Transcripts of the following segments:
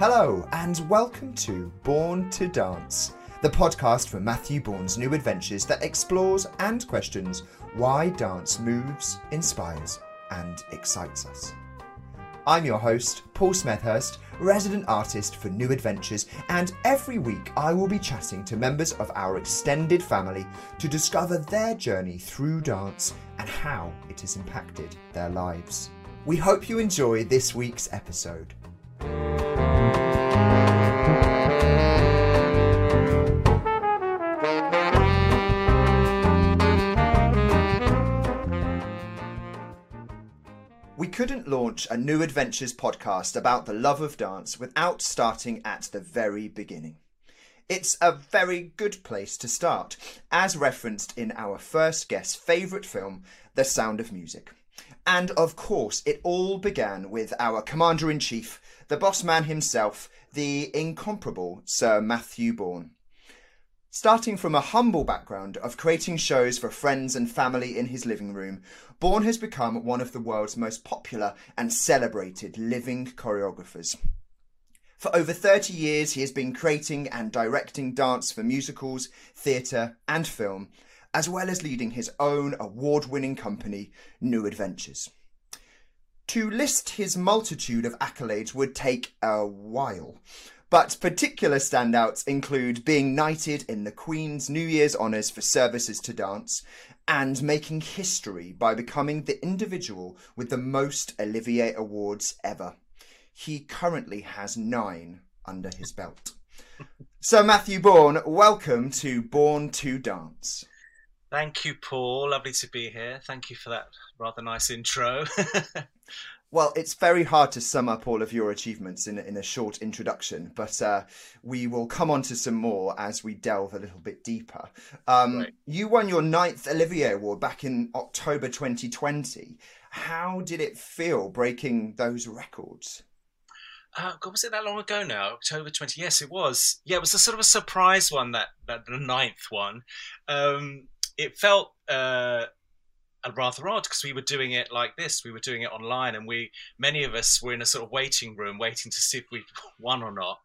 Hello, and welcome to Born to Dance, the podcast for Matthew Bourne's new adventures that explores and questions why dance moves, inspires, and excites us. I'm your host, Paul Smethurst, resident artist for New Adventures, and every week I will be chatting to members of our extended family to discover their journey through dance and how it has impacted their lives. We hope you enjoy this week's episode. Couldn't launch a New Adventures podcast about the love of dance without starting at the very beginning. It's a very good place to start, as referenced in our first guest's favourite film, The Sound of Music. And of course, it all began with our Commander in Chief, the boss man himself, the incomparable Sir Matthew Bourne. Starting from a humble background of creating shows for friends and family in his living room, Bourne has become one of the world's most popular and celebrated living choreographers. For over 30 years, he has been creating and directing dance for musicals, theatre, and film, as well as leading his own award winning company, New Adventures. To list his multitude of accolades would take a while, but particular standouts include being knighted in the Queen's New Year's Honours for services to dance and making history by becoming the individual with the most Olivier Awards ever. He currently has nine under his belt. so, Matthew Bourne, welcome to Born to Dance. Thank you, Paul. Lovely to be here. Thank you for that rather nice intro. Well, it's very hard to sum up all of your achievements in, in a short introduction, but uh, we will come on to some more as we delve a little bit deeper. Um, right. You won your ninth Olivier Award back in October 2020. How did it feel breaking those records? Uh, God, was it that long ago now? October 20. Yes, it was. Yeah, it was a sort of a surprise one, that, that the ninth one. Um, it felt. Uh, rather odd because we were doing it like this. We were doing it online, and we many of us were in a sort of waiting room, waiting to see if we won or not.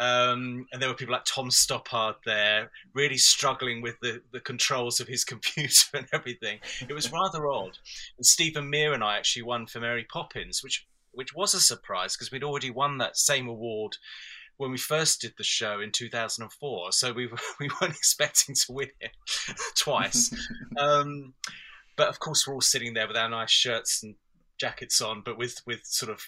Um, and there were people like Tom Stoppard there, really struggling with the, the controls of his computer and everything. It was rather odd. And Stephen Mear and I actually won for Mary Poppins, which which was a surprise because we'd already won that same award when we first did the show in 2004. So we were, we weren't expecting to win it twice. um, but of course, we're all sitting there with our nice shirts and jackets on, but with with sort of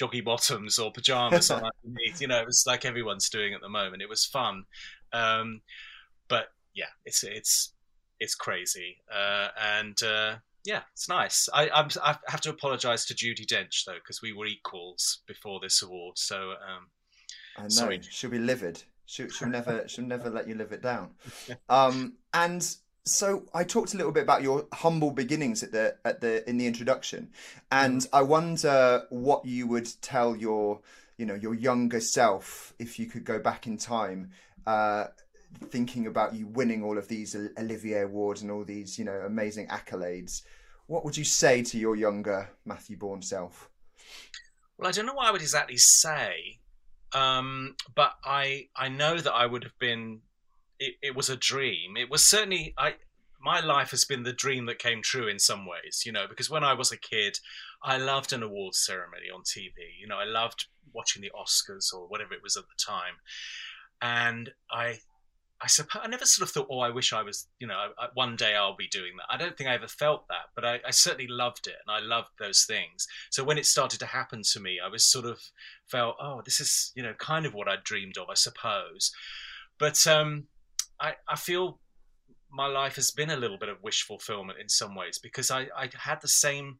joggy bottoms or pajamas on underneath. You know, it was like everyone's doing at the moment. It was fun, um, but yeah, it's it's it's crazy, uh, and uh, yeah, it's nice. I I'm, i have to apologise to Judi Dench though because we were equals before this award. So um, I know sorry. she'll be livid. She'll, she'll never she'll never let you live it down. Um, and so I talked a little bit about your humble beginnings at the at the in the introduction, and mm. I wonder what you would tell your you know your younger self if you could go back in time, uh, thinking about you winning all of these Olivier awards and all these you know amazing accolades. What would you say to your younger Matthew Bourne self? Well, I don't know what I would exactly say, um, but I I know that I would have been it, it was a dream. It was certainly I my life has been the dream that came true in some ways, you know, because when I was a kid, I loved an awards ceremony on TV. You know, I loved watching the Oscars or whatever it was at the time. And I I suppose I never sort of thought, oh, I wish I was, you know, I, one day I'll be doing that. I don't think I ever felt that, but I, I, certainly loved it and I loved those things. So when it started to happen to me, I was sort of felt, oh, this is, you know, kind of what I dreamed of, I suppose. But um, I, I feel my life has been a little bit of wish fulfillment in some ways because I, I had the same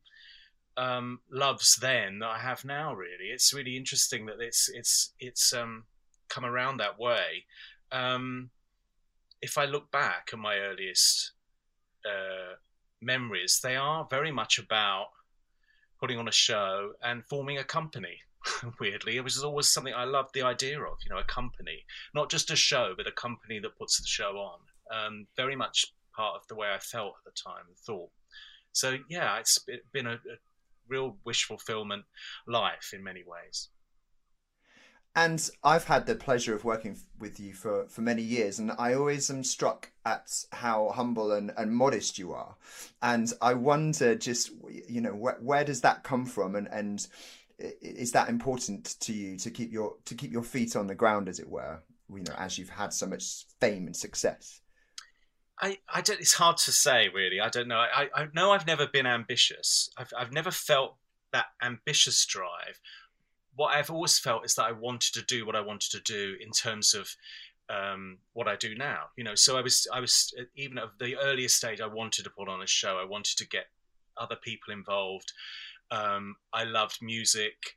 um, loves then that I have now. Really, it's really interesting that it's it's it's um, come around that way. Um, if I look back at my earliest uh, memories, they are very much about putting on a show and forming a company. weirdly. It was always something I loved the idea of, you know, a company, not just a show, but a company that puts the show on. Um, very much part of the way I felt at the time and thought. So, yeah, it's been a, a real wish fulfillment life in many ways. And I've had the pleasure of working with you for, for many years, and I always am struck at how humble and, and modest you are. And I wonder just, you know, where, where does that come from? And, and is that important to you to keep your to keep your feet on the ground, as it were? You know, as you've had so much fame and success. I, I don't. It's hard to say, really. I don't know. I, I know I've never been ambitious. I've, I've never felt that ambitious drive. What I've always felt is that I wanted to do what I wanted to do in terms of um, what I do now. You know, so I was, I was even at the earliest stage. I wanted to put on a show. I wanted to get other people involved. Um, I loved music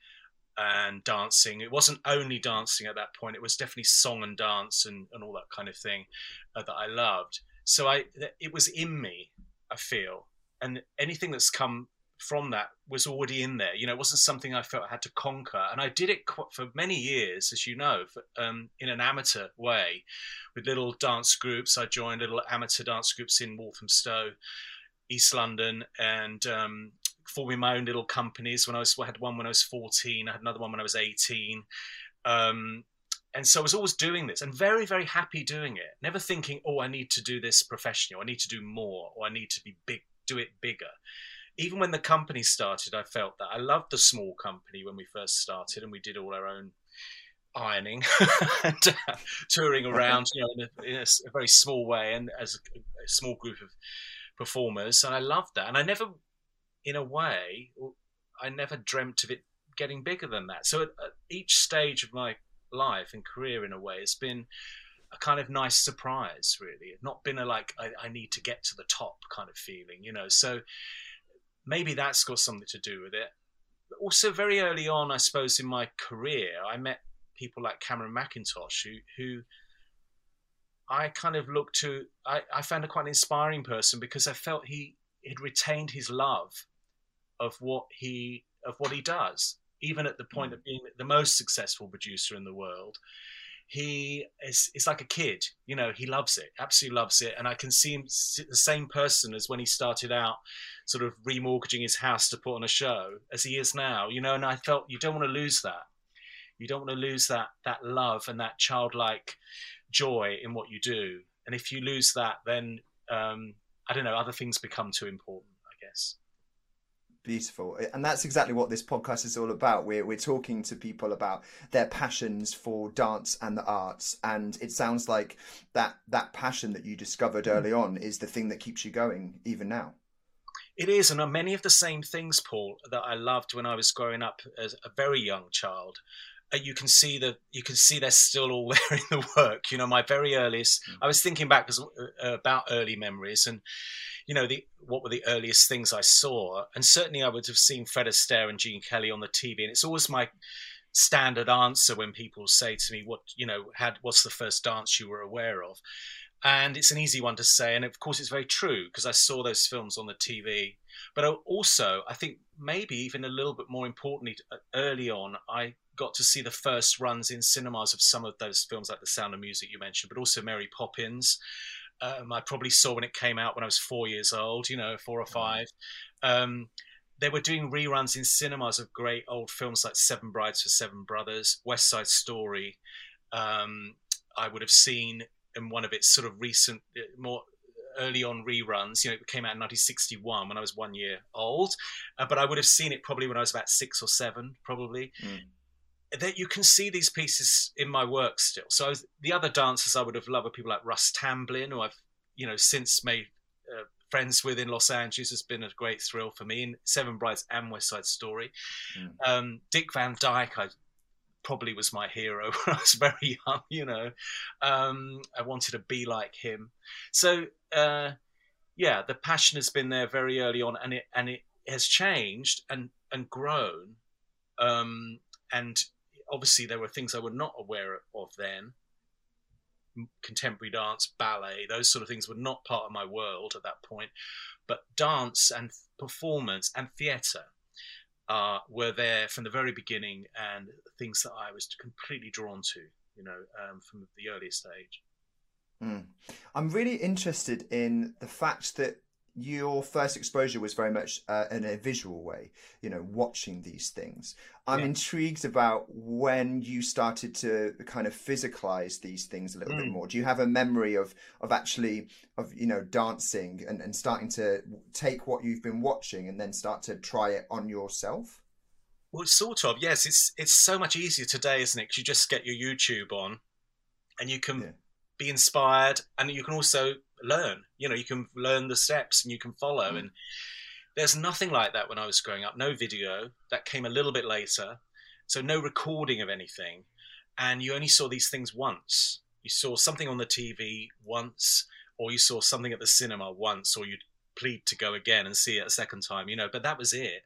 and dancing. It wasn't only dancing at that point; it was definitely song and dance and, and all that kind of thing uh, that I loved. So I, it was in me. I feel, and anything that's come from that was already in there. You know, it wasn't something I felt I had to conquer, and I did it for many years, as you know, for, um, in an amateur way, with little dance groups. I joined little amateur dance groups in Walthamstow, East London, and um, forming my own little companies. When I was, I had one when I was fourteen. I had another one when I was eighteen. Um, and so I was always doing this and very, very happy doing it. Never thinking, oh, I need to do this professionally, or I need to do more, or I need to be big, do it bigger. Even when the company started, I felt that I loved the small company when we first started, and we did all our own ironing and uh, touring around, you know, in, a, in a, a, very small way and as a, a small group of performers. And I loved that. And I never, in a way, I never dreamt of it getting bigger than that. So at, at each stage of my life and career in a way it's been a kind of nice surprise really. Not been a like I, I, need to get to the top kind of feeling you know. So maybe that's got something to do with it. Also very early on i suppose in my career i met people like cameron mackintosh who who i kind of looked to i, I found a quite an inspiring person because i felt he had retained his love of what he of what he does even at the point of being the most successful producer in the world. He is it's like a kid you know he loves it absolutely loves it. And i can see him the same person as when he started out sort of remortgaging his house to put on a show as he is now you know and i felt you don't want to lose that. You don't want to lose that that love and that childlike joy in what you do. And if you lose that then um, i don't know other things become too important i guess Beautiful. And that's exactly what this podcast is all about. We're, we're talking to people about their passions for dance and the arts. And it sounds like that, that passion that you discovered early on is the thing that keeps you going even now. It is. And are many of the same things, Paul, that I loved when I was growing up as a very young child. You can see that you can see they're still all there in the work. You know, my very earliest. Mm. I was thinking back uh, about early memories, and you know, the what were the earliest things I saw? And certainly I would have seen Fred Astaire and Gene Kelly on the TV. And it's always my standard answer when people say to me, "What you know, had what's the first dance you were aware of?" And it's an easy one to say, and of course it's very true because I saw those films on the TV. But also, I think maybe even a little bit more importantly, uh, early on, I got to see the first runs in cinemas of some of those films, like The Sound of Music you mentioned, but also Mary Poppins um, I probably saw when it came out when I was four years old, you know, four or mm. five. Um, they were doing reruns in cinemas of great old films like Seven Brides for Seven Brothers, West Side Story. Um, I would have seen in one of its sort of recent, uh, more early on reruns. You know, it came out in 1961 when I was one year old, uh, but I would have seen it probably when I was about six or seven, probably. Mm that you can see these pieces in my work still. So was, the other dancers I would have loved are people like Russ Tamblyn, who I've you know since made uh, friends with in Los Angeles, has been a great thrill for me in Seven Brides and West Side Story. Mm. Um, Dick Van Dyke, I probably was my hero when I was very young. You know, um, I wanted to be like him. So uh, yeah, the passion has been there very early on, and it and it has changed and and grown. Um, and obviously there were things I was not aware of then. Contemporary dance, ballet, those sort of things were not part of my world at that point. But dance and performance and theatre uh, were there from the very beginning and things that I was completely drawn to, you know, um, from the earliest age. Mm. I'm really interested in the fact that your first exposure was very much uh, in a visual way, you know, watching these things. I'm yeah. intrigued about when you started to kind of physicalize these things a little mm. bit more. Do you have a memory of of actually of you know dancing and, and starting to take what you've been watching and then start to try it on yourself? Well, sort of. Yes, it's it's so much easier today, isn't it? Because you just get your YouTube on, and you can yeah. be inspired, and you can also learn. You know, you can learn the steps and you can follow. Mm. And there's nothing like that when I was growing up. No video. That came a little bit later. So no recording of anything. And you only saw these things once. You saw something on the TV once, or you saw something at the cinema once, or you'd plead to go again and see it a second time, you know, but that was it.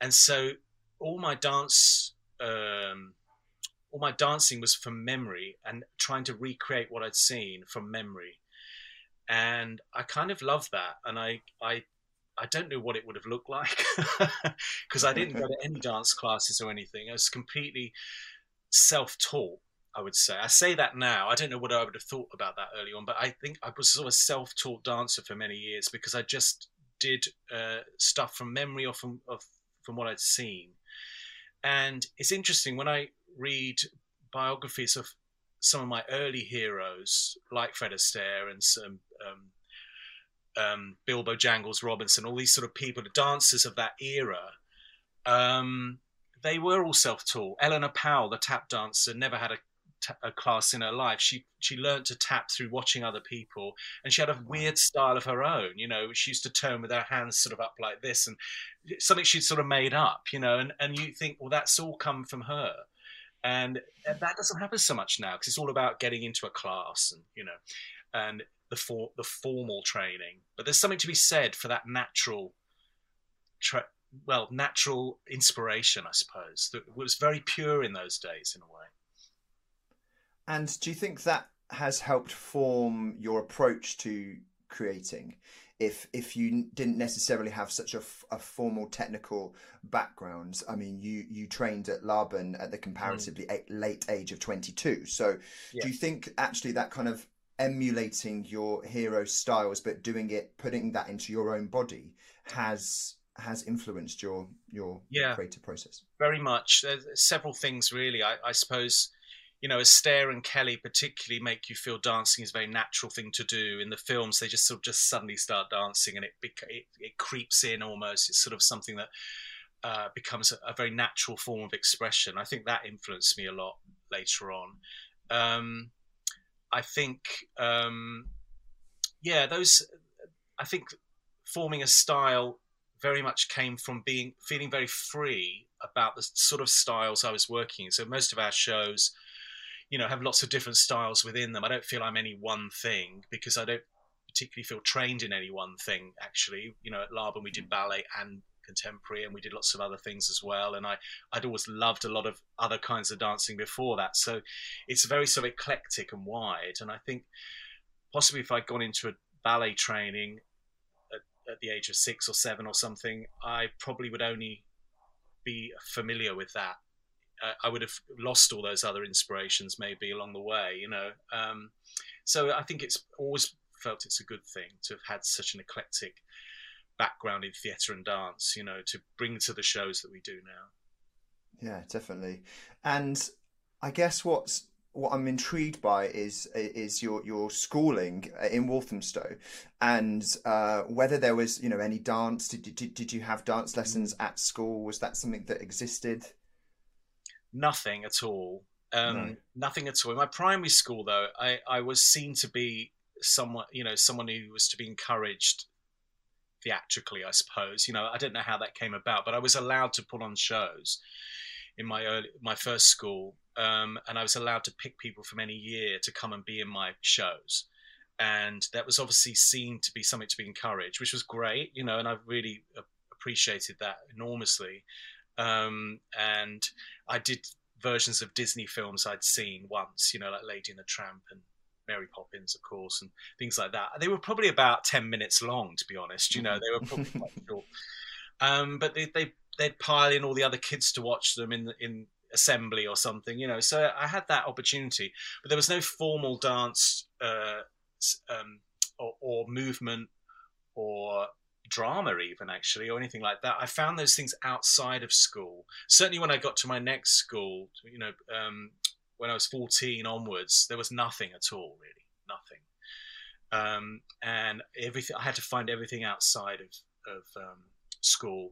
And so all my dance um, all my dancing was from memory and trying to recreate what I'd seen from memory and I kind of love that. And I I I don't know what it would have looked like because I didn't go to any dance classes or anything. I was completely self-taught. I would say. I say that now. I don't know what I would have thought about that early on, but I think I was sort of a self-taught dancer for many years because I just did uh, stuff from memory or from of, from what I'd seen. And it's interesting when I read biographies of some of my early heroes, like Fred Astaire and some um, um, Bill Bojangles Robinson, all these sort of people, the dancers of that era, um, they were all self-taught. Eleanor Powell, the tap dancer, never had a, a class in her life. She she learned to tap through watching other people, and she had a weird style of her own. You know, she used to turn with her hands sort of up like this, and something she'd sort of made up. You know, and and you think, well, that's all come from her and that doesn't happen so much now because it's all about getting into a class and you know and the for, the formal training. But there's something to be said for that natural tra- well natural inspiration i suppose that was very pure in those days in a way. And do you think that has helped form your approach to creating if if you didn't necessarily have such a, a formal technical background. I mean, you you trained at Laban at the comparatively mm. late age of 22. So, yeah. do you think actually that kind of emulating your hero styles but doing it putting that into your own body has has influenced your your yeah, creative process very much there's several things really I, I suppose you know, Astaire and Kelly particularly make you feel dancing is a very natural thing to do. In the films, they just sort of just suddenly start dancing, and it it, it creeps in almost. It's sort of something that uh, becomes a, a, very natural form of expression. I think that influenced me a lot later on. Um, I think, um, yeah, those. I think forming a style very much came from being feeling very free about the sort of styles I was working. So most of our shows you know have lots of different styles within them. I don't feel I'm any one thing because I don't particularly feel trained in any one thing. Actually, you know, at Laban we did ballet and contemporary and we did lots of other things as well and I, I'd always loved a lot of other kinds of dancing before that so it's very of eclectic and wide and I think possibly if I'd gone into a ballet training at, at the age of six or seven or something I probably would only be familiar with that I would have lost all those other inspirations maybe along the way, you know. Um, so I think it's always felt it's a good thing to have had such an eclectic background in theatre and dance, you know, to bring to the shows that we do now. Yeah, definitely. And I guess what's what I'm intrigued by is is your your schooling in Walthamstow, and uh, whether there was you know any dance. Did, did did you have dance lessons at school? Was that something that existed? Nothing at all. Um, no. Nothing at all. In my primary school, though, I, I was seen to be someone, you know, someone who was to be encouraged theatrically, I suppose. You know, I don't know how that came about, but I was allowed to put on shows in my early, my first school, um, and I was allowed to pick people from any year to come and be in my shows, and that was obviously seen to be something to be encouraged, which was great, you know, and I really appreciated that enormously. Um, and I did versions of Disney films I'd seen once, you know, like Lady and the Tramp and Mary Poppins, of course, and things like that. They were probably about ten minutes long, to be honest. You know, they were probably quite short. Um, but they, they they'd pile in all the other kids to watch them in in assembly or something, you know. So I had that opportunity, but there was no formal dance uh, um, or, or, movement or drama even actually or anything like that i found those things outside of school certainly when i got to my next school you know um, when i was 14 onwards there was nothing at all really nothing um, and everything i had to find everything outside of, of um, school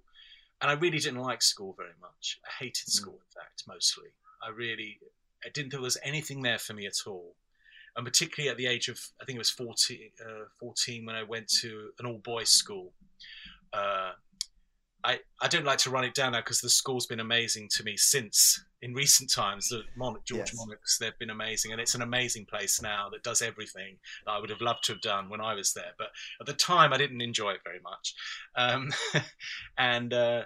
and i really didn't like school very much i hated hmm. school mm. in fact mostly i really i didn't think there was anything there for me at all and particularly at the age of I think it was 14, uh, 14 when I went to an all boys school. Uh, I I don't like to run it down now because the school's been amazing to me since in recent times. The Mon- George yes. Monoux they've been amazing, and it's an amazing place now that does everything that I would have loved to have done when I was there. But at the time, I didn't enjoy it very much, um, and uh,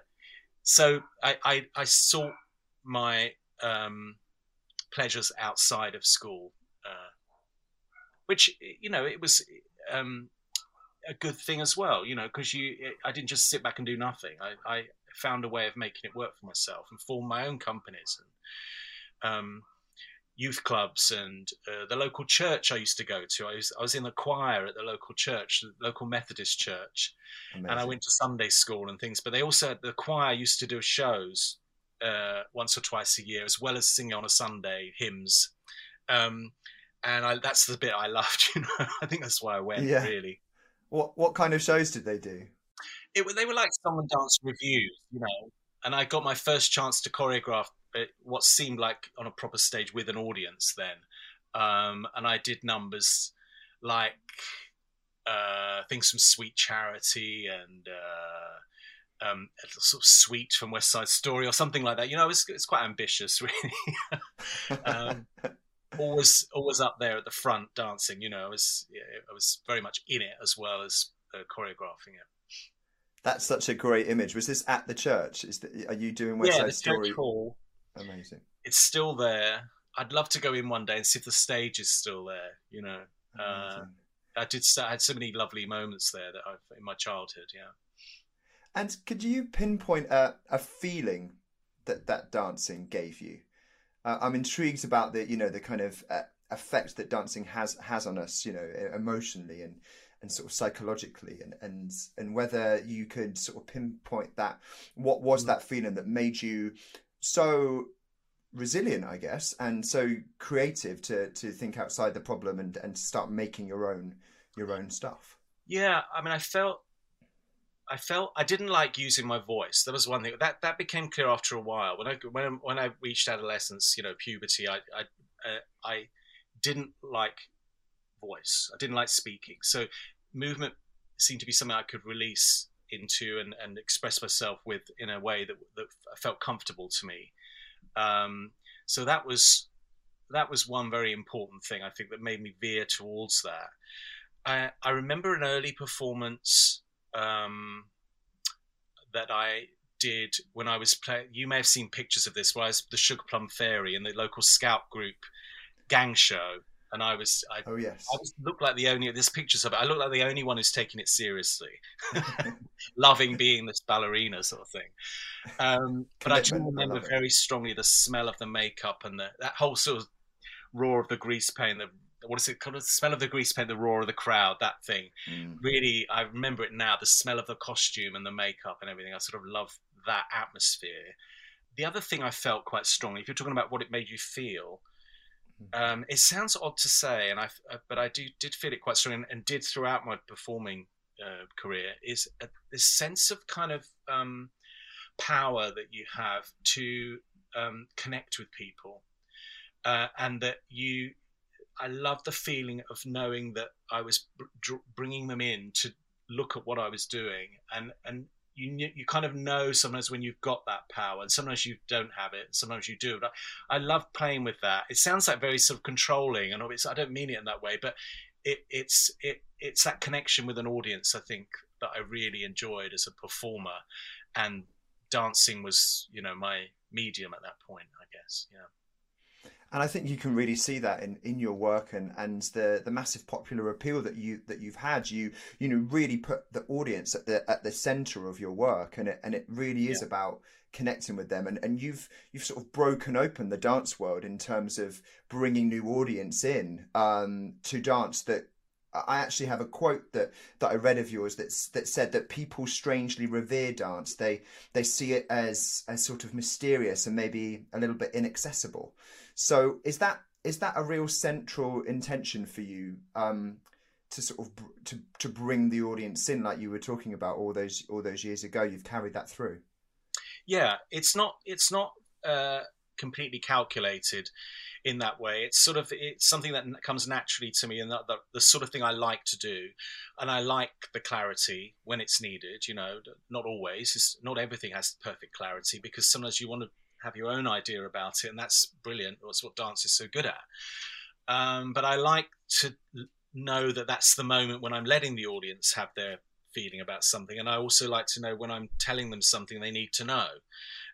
so I, I, I sought my um, pleasures outside of school which you know it was um, a good thing as well. You know, because you I didn't just sit back and do nothing. I, I, found a way of making it work for myself and form my own companies and um, youth clubs and uh, the local church I used to go to. I was I was in the choir at the local church, the local Methodist church, Amazing. and I went to Sunday school and things. But they also the choir used to do shows uh, once or twice a year, as well as singing on a Sunday hymns. Um, and I, that's the bit I loved. You know, I think that's why I went. Yeah. Really. What what kind of shows did they do? It they were like song and dance revues, you know. And I got my first chance to choreograph what seemed like on a proper stage with an audience then. Um, and I did numbers like uh, things from Sweet Charity and uh, um, a sort of suite from West Side Story or something like that. You know, it's it's quite ambitious, really. um, always always up there at the front dancing. You know, I was yeah, I was very much in it as well as uh, choreographing it. That's such a great image. Was this at the church? Is the, are you doing West yeah, Side the Story? Church hall. Amazing. It's still there. I'd love to go in one day and see if the stage is still there. You know, uh, I did. I had so many lovely moments there that I've in my childhood. Yeah. And could you pinpoint a, a feeling that that dancing gave you? Uh, I'm intrigued about the you know the kind of uh, effect that dancing has has on us, you know, emotionally and and sort of psychologically, and and and whether you could sort of pinpoint that what was mm. that feeling that made you so resilient, I guess, and so creative to to think outside the problem and and start making your own your own stuff. Yeah, I mean, I felt I felt I didn't like using my voice. That was one thing that that became clear after a while. When I when when I reached adolescence, you know, puberty, I I uh, I didn't like voice. I didn't like speaking. So movement seemed to be something I could release into and, and express myself with in a way that that felt comfortable to me. Um, so that was that was one very important thing I think that made me veer towards that. I, I remember an early performance um, that I did when I was playing. You may have seen pictures of this. Where I was the Sugar Plum Fairy in the local scout group gang show, and I was. I, oh yes. I looked like the only. There's pictures of it. I look like the only one who's taking it seriously, loving being this ballerina sort of thing. Um, but I do remember very strongly the smell of the makeup and the, that whole sort of roar of the grease paint, the what is it called? The smell of the grease paint, the roar of the crowd, that thing. Mm. Really, I remember it now. The smell of the costume and the makeup and everything. I sort of love that atmosphere. The other thing I felt quite strongly, if you're talking about what it made you feel, mm. um, it sounds odd to say, and I, uh, but I do did feel it quite strongly, and, and did throughout my performing uh, career, is a, this sense of kind of um, power that you have to um, connect with people, uh, and that you I love the feeling of knowing that I was br- bringing them in to look at what I was doing, and and you you kind of know sometimes when you've got that power, and sometimes you don't have it, and sometimes you do. But I, I love playing with that. It sounds like very sort of controlling, and obviously I don't mean it in that way, but it, it's it it's that connection with an audience. I think that I really enjoyed as a performer, and dancing was you know my medium at that point. I guess yeah and I think you can really see that in, in your work and, and the, the massive popular appeal that you that you've had. You you know really put the audience at the at the center of your work, and it and it really is yeah. about connecting with them. And and you've you've sort of broken open the dance world in terms of bringing new audience in um, to dance that I actually have a quote that, that I read of yours that that said that people strangely revere dance. They they see it as as sort of mysterious and maybe a little bit inaccessible. So is that is that a real central intention for you um, to sort of to to bring the audience in, like you were talking about all those all those years ago? You've carried that through. Yeah, it's not it's not uh, completely calculated in that way. It's sort of it's something that comes naturally to me, and the, the, sort of thing I like to do. And I like the clarity when it's needed. You know, not always. It's, not everything has perfect clarity because sometimes you want to have your own idea about it, and that's brilliant. That's what dance is so good at. Um, but I like to know that that's the moment when I'm letting the audience have their feeling about something, and I also like to know when I'm telling them something they need to know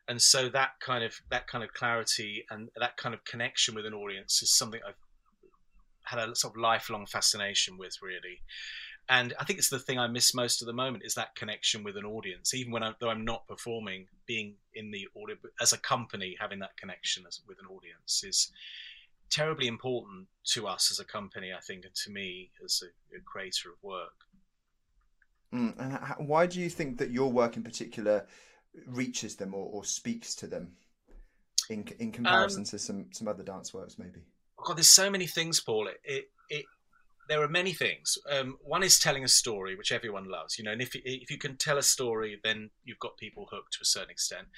and so that kind of that kind of clarity and that kind of connection with an audience is something I've had a sort of lifelong fascination with, really. And I think it's the thing I miss most at the moment is that connection with an audience. Even when I'm, though I'm not performing, being in the audience as a company, having that connection as, with an audience is terribly important to us as a company. I think, and to me as a, a creator of work. Mm, and why do you think that your work in particular reaches them or, or speaks to them in in comparison um, to some some other dance works maybe? Oh god there's so many things paul. It it, it there are many things. Um, one is telling a story which everyone loves you know and if, if you can tell a story then you've got people hooked to a certain extent.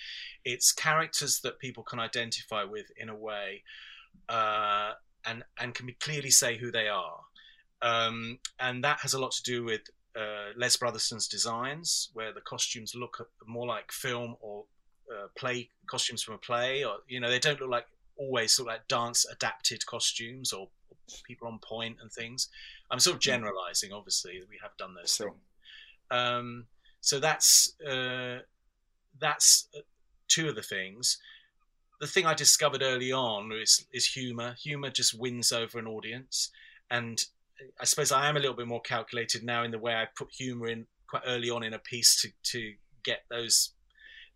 It's characters that people can identify with in a way uh, and and can be clearly say who they are. Um, and that has a lot to do with uh, Lez Brotherston's designs, where the costumes look more like film or uh, play costumes from a play, or you know, they don't look like always sort of like dance adapted costumes or, or people on pointe and things. I'm sort of hmm. generalizing, obviously, we have done those. Sure. Um, so that's uh, that's uh, two of the things. The thing I discovered early on is is humor. Humor just wins over an audience, and I suppose I am a little bit more calculated now in the way I put humour in quite early on in a piece to to get those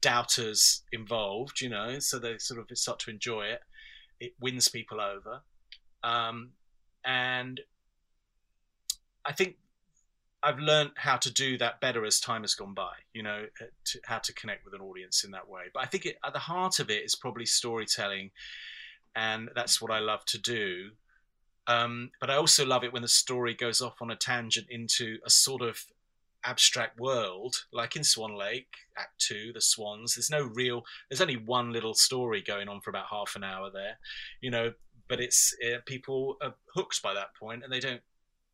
doubters involved, you know, so they sort of start to enjoy it. It wins people over, um, and I think I've learned how to do that better as time has gone by. You know, uh, to, how to connect with an audience in that way. But I think it, at the heart of it is probably storytelling, and that's what I love to do. Um, but I also love it when the story goes off on a tangent into a sort of abstract world, like in Swan Lake, Act Two, the Swans. There's no real. There's only one little story going on for about half an hour there, you know. But it's uh, people are hooked by that point, and they don't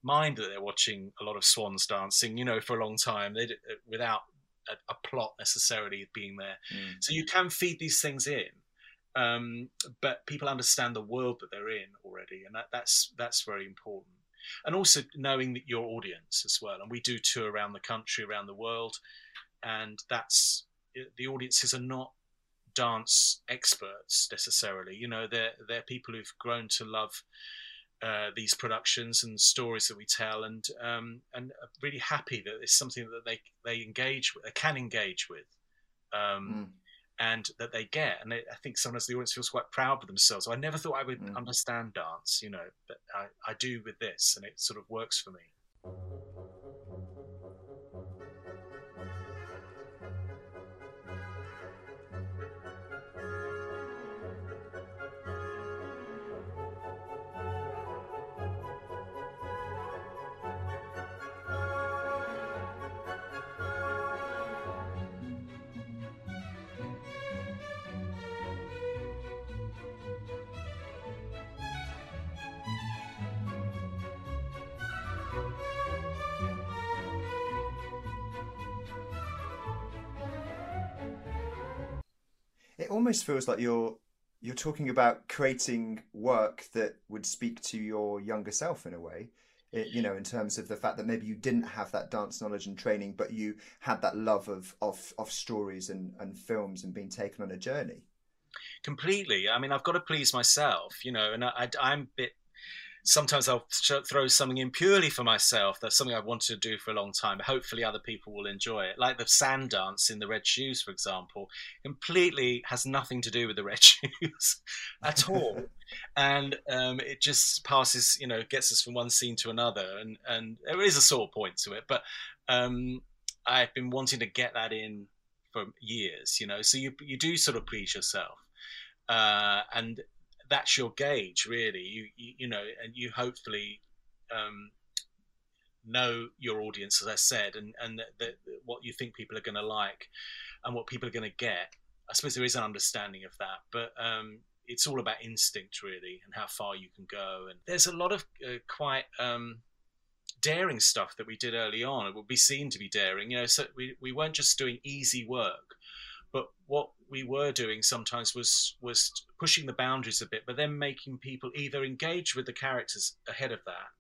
mind that they're watching a lot of swans dancing, you know, for a long time. They uh, without a, a plot necessarily being there. Mm. So you can feed these things in um, but people understand the world that they're in already, and that, that's that's very important. And also knowing that your audience as well. And we do tour around the country, around the world, and that's the audiences are not dance experts necessarily. You know, they're they're people who've grown to love uh, these productions and stories that we tell, and um, and really happy that it's something that they they engage with, they can engage with. Um, mm and that they get. And I think sometimes the audience feels quite proud of themselves. So I never thought I would mm. understand dance, you know, but I, I do with this, and it sort of works for me. Almost feels like you're you're talking about creating work that would speak to your younger self in a way it, you know in terms of the fact that maybe you didn't have that dance knowledge and training but you had that love of of, of stories and, and films and being taken on a journey. Completely. I mean i've got to please myself you know and I, I, i'm a bit sometimes I'll throw something in purely for myself. That's something I've wanted to do for a long time. Hopefully, other people will enjoy it. Like the sand dance in the Red Shoes, for example, completely has nothing to do with the Red Shoes at all. and um, it just passes, you know, gets us from one scene to another, and and there is a sore point to it, but um, I've been wanting to get that in for years, you know. So you you do sort of please yourself, uh, and that's your gauge, really. You you, you know, and you hopefully um, know your audience, as I said, and and the, what you think people are going to like, and what people are going to get. I suppose there is an understanding of that, but um, it's all about instinct, really, and how far you can go. And there's a lot of uh, quite um, daring stuff that we did early on. It would be seen to be daring, you know. So we we weren't just doing easy work, but what we were doing sometimes was was pushing the boundaries a bit, but then making people either engage with the characters ahead of that,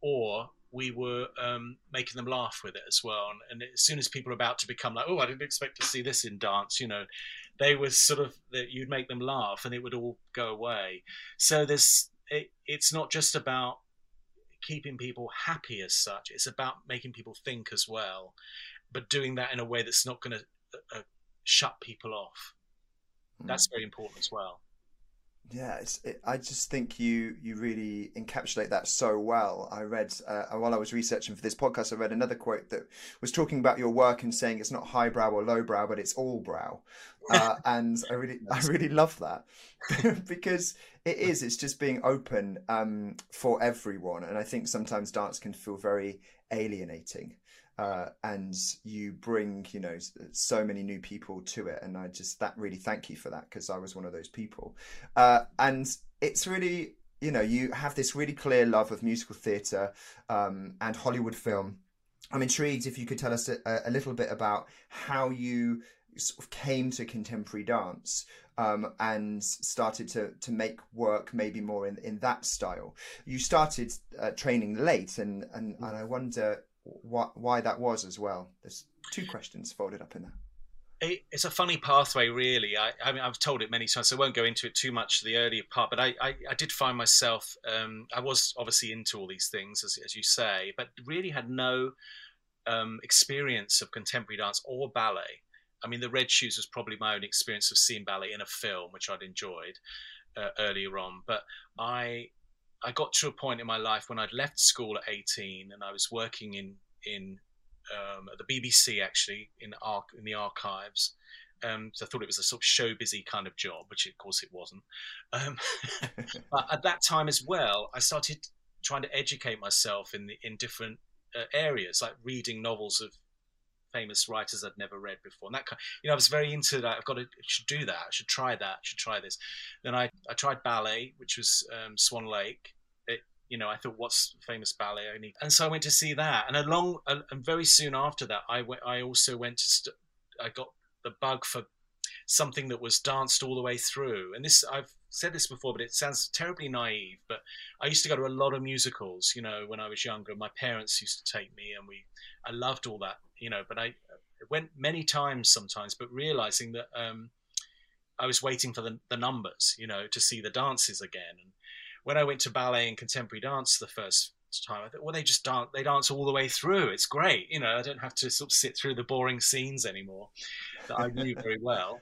or we were um, making them laugh with it as well. And, and, as soon as people are about to become like, oh, I didn't expect to see this in dance, you know, they were sort of that you'd make them laugh and it would all go away. So there's it, it's not just about keeping people happy as such; it's about making people think as well, but doing that in a way that's not going to uh, uh, shut people off. Mm. That's very important as well. Yeah, it, I just think you you really encapsulate that so well. I read uh, while I was researching for this podcast, I read another quote that was talking about your work and saying it's not highbrow or lowbrow, but it's all brow, uh, and I really I really love that because it is. It's just being open um, for everyone, and I think sometimes dance can feel very alienating uh, and you bring you know so many new people to it. And i just that really thank you for that because i was one of those people. Uh, and it's really you know you have this really clear love of musical theatre um, and hollywood film. I'm intrigued if you could tell us a, a little bit about how you sort of came to contemporary dance um, and started to to make work maybe more in, in that style. You started uh, training late, and, and, and I wonder why, why that was as well. There's two questions folded up in there. It, it's a funny pathway, really. I, I, mean, I've told it many times, so I won't go into it too much. The earlier part, but I, I, I did find myself. Um, I was obviously into all these things, as, as you say, but really had no um, experience of contemporary dance or ballet. I mean, the Red Shoes was probably my own experience of seeing ballet in a film, which I'd enjoyed uh, earlier on. But I I got to a point in my life when I'd left school at 18 and I was working in in um, at the BBC actually in arch- in the archives. Um, so I thought it was a sort of show busy kind of job, which of course it wasn't. Um, but at that time as well, I started trying to educate myself in the, in different uh, areas, like reading novels of famous writers I'd never read before. And that kind, you know, I was very into that. I've got to should do that. I should try that. I should try this. Then I, I tried ballet, which was um, Swan Lake. It, you know, I thought, what's famous ballet? I need, and so I went to see that. And along, and very soon after that, I went. I also went to. St- I got the bug for something that was danced all the way through. And this, I've said this before, but it sounds terribly naive. But I used to go to a lot of musicals, you know, when I was younger. My parents used to take me, and we, I loved all that you know, but I went many times sometimes, but realizing that um, I was waiting for the, the numbers, you know, to see the dances again. And when I went to ballet and contemporary dance the first time, I thought, well, they just dance, they dance all the way through. It's great, you know. I don't have to sort of sit through the boring scenes anymore that I knew very well.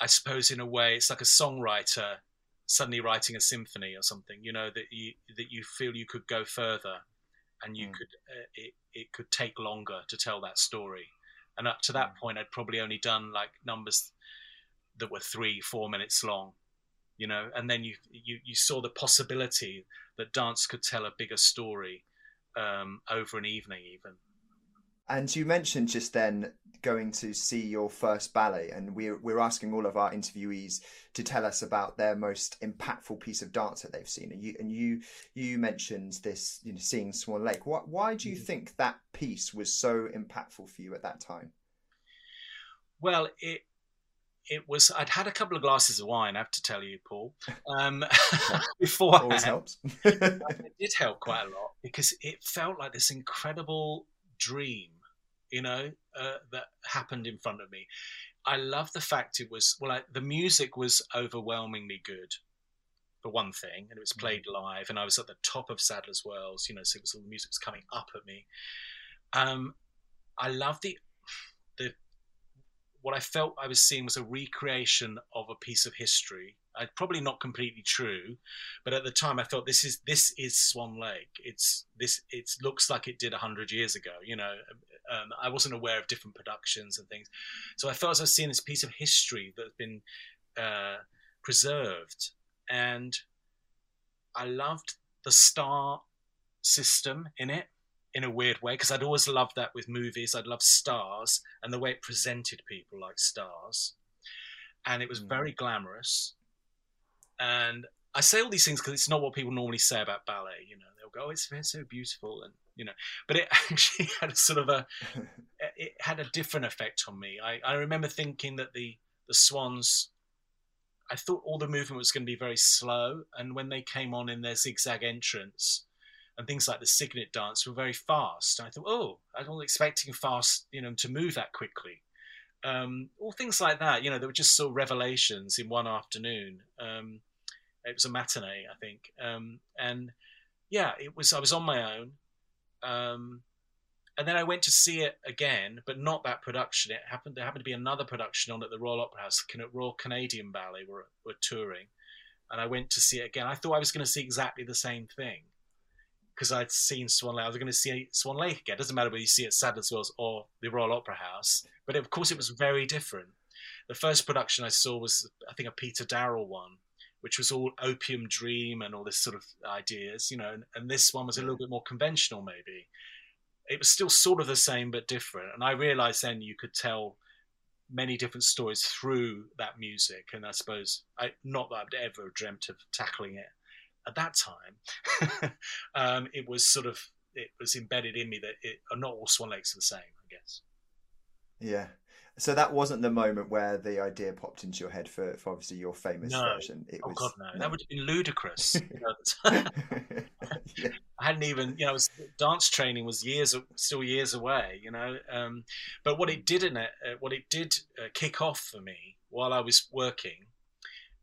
I suppose in a way, it's like a songwriter suddenly writing a symphony or something, you know, that you that you feel you could go further and you mm. could uh, it, it could take longer to tell that story and up to that mm. point i'd probably only done like numbers that were three four minutes long you know and then you you, you saw the possibility that dance could tell a bigger story um, over an evening even and you mentioned just then going to see your first ballet, and we're we're asking all of our interviewees to tell us about their most impactful piece of dance that they've seen. And you and you you mentioned this, you know, seeing Swan Lake. Why why do you mm. think that piece was so impactful for you at that time? Well, it it was I'd had a couple of glasses of wine. I have to tell you, Paul. Um, before always helps. it did help quite a lot because it felt like this incredible dream, you know, uh, that happened in front of me. I love the fact it was well. I, the music was overwhelmingly good, for one thing, and it was mm. played live, and I was at the top of Sadler's Wells, you know, so it was all the music was coming up at me. Um, I love the the what I felt I was seeing was a recreation of a piece of history. I, probably not completely true, but at the time I felt this is this is Swan Lake. It's this it looks like it did hundred years ago. You know, um, I wasn't aware of different productions and things, so I felt as I was seeing this piece of history that's been uh, preserved, and I loved the star system in it in a weird way because I'd always loved that with movies. I'd love stars and the way it presented people like stars, and it was mm. very glamorous. And I say all these things because it's not what people normally say about ballet. You know, they'll go, "Oh, it's, it's so beautiful," and you know, but it actually had a sort of a, it had a different effect on me. I, I remember thinking that the the swans I thought all the movement was going to be very slow, and when they came on in their zigzag entrance and things like the cygnet dance were very fast. And I thought, oh, I wasn't expecting fast, you know, to move that quickly. Um, all things like that, you know, they were just sort of revelations in one afternoon. Um, it was a matinee, I think, um, and yeah, it was. I was on my own. Um, and then I went to see it again, but not that production. It happened there happened to be another production on at the Royal Opera House. Royal Canadian Ballet were were touring, and I went to see it again. I thought I was going to see exactly the same thing because I'd seen Swan Lake. I was going to see Swan Lake again. It doesn't matter whether you see it at Sadler's Wells or the Royal Opera House, but of course it was very different. The first production I saw was I think a Peter Darrell one, which was all opium dream and all this sort of ideas, you know, and, and this one was a little bit more conventional maybe it was still sort of the same but different. And I realized then you could tell many different stories through that music. And I suppose I not that I'd ever dreamt of tackling it at that time. um, it was sort of it was embedded in me that it, not all Swan Lakes are the same. I guess. Yeah, so that wasn't the moment where the idea popped into your head for, for obviously your famous no. version. It oh was, God, no. no. That would have been ludicrous. yeah. I hadn't even, you know, was, dance training was years, still years away, you know. Um, but what it did in it, uh, what it did uh, kick off for me while I was working,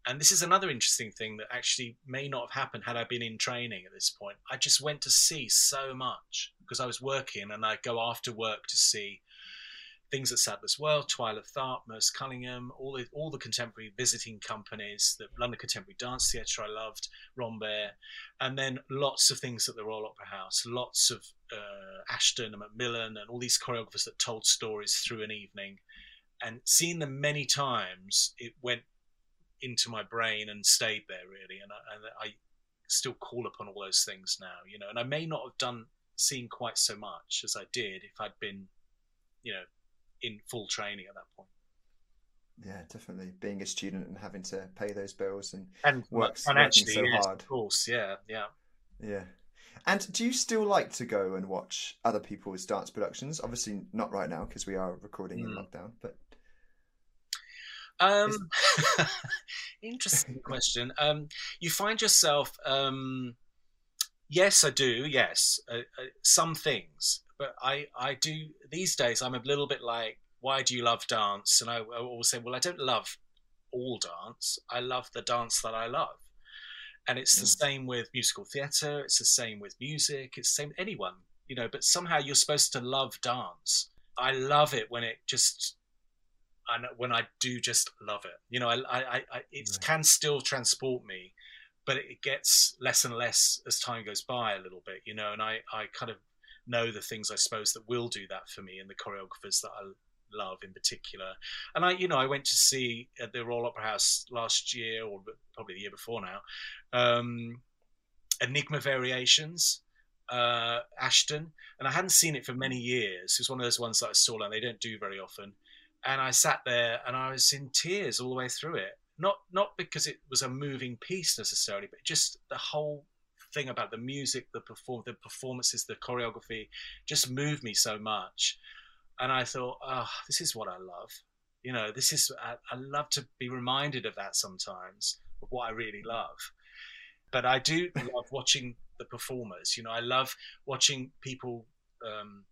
and this is another interesting thing that actually may not have happened had I been in training at this point. I just went to see so much because I was working, and I go after work to see things at Sadler's Wells, Twyla Tharp, Merce Cunningham, all the, all the contemporary visiting companies, the London Contemporary Dance Theatre I loved, Rambert, and then lots of things at the Royal Opera House, lots of uh, Ashton and MacMillan and all these choreographers that told stories through an evening. And seeing them many times, it went into my brain and stayed there really. And I, and I still call upon all those things now, you know. And I may not have done seen quite so much as I did if I'd been, you know, in full training at that point. Yeah, definitely. Being a student and having to pay those bills and and work financially so yes, hard. Of course, yeah, yeah, yeah. And do you still like to go and watch other people's dance productions? Obviously, not right now because we are recording mm. in hmm. lockdown. But um, Is... interesting question. Um, you find yourself. Um, yes, I do. Yes, uh, uh, some things, but I I do these days. I'm a little bit like, why do you love dance? And I, I always say, well, I don't love all dance. I love the dance that I love. And it's the mm. same with musical theatre. It's the same with music. It's the same with anyone, you know. But somehow you're supposed to love dance. I love it when it just and when I do just love it. You know, I, I, I it right. can still transport me, but it gets less and less as time goes by a little bit. You know, and I, I kind of know the things I suppose that will do that for me and the choreographers that I love in particular. And I, you know, I went to see at the Royal Opera House last year, or probably the year before now, um, Enigma Variations, uh, Ashton, and I hadn't seen it for many years. It was one of those ones that I saw and they don't do very often. And I sat there and I was in tears all the way through it. Not not because it was a moving piece necessarily, but just the whole thing about the music, the perform, the performances, the choreography, just moved me so much. And I thought, oh, this is what I love. You know, this is I, I love to be reminded of that sometimes of what I really love. But I do love watching the performers. You know, I love watching people um,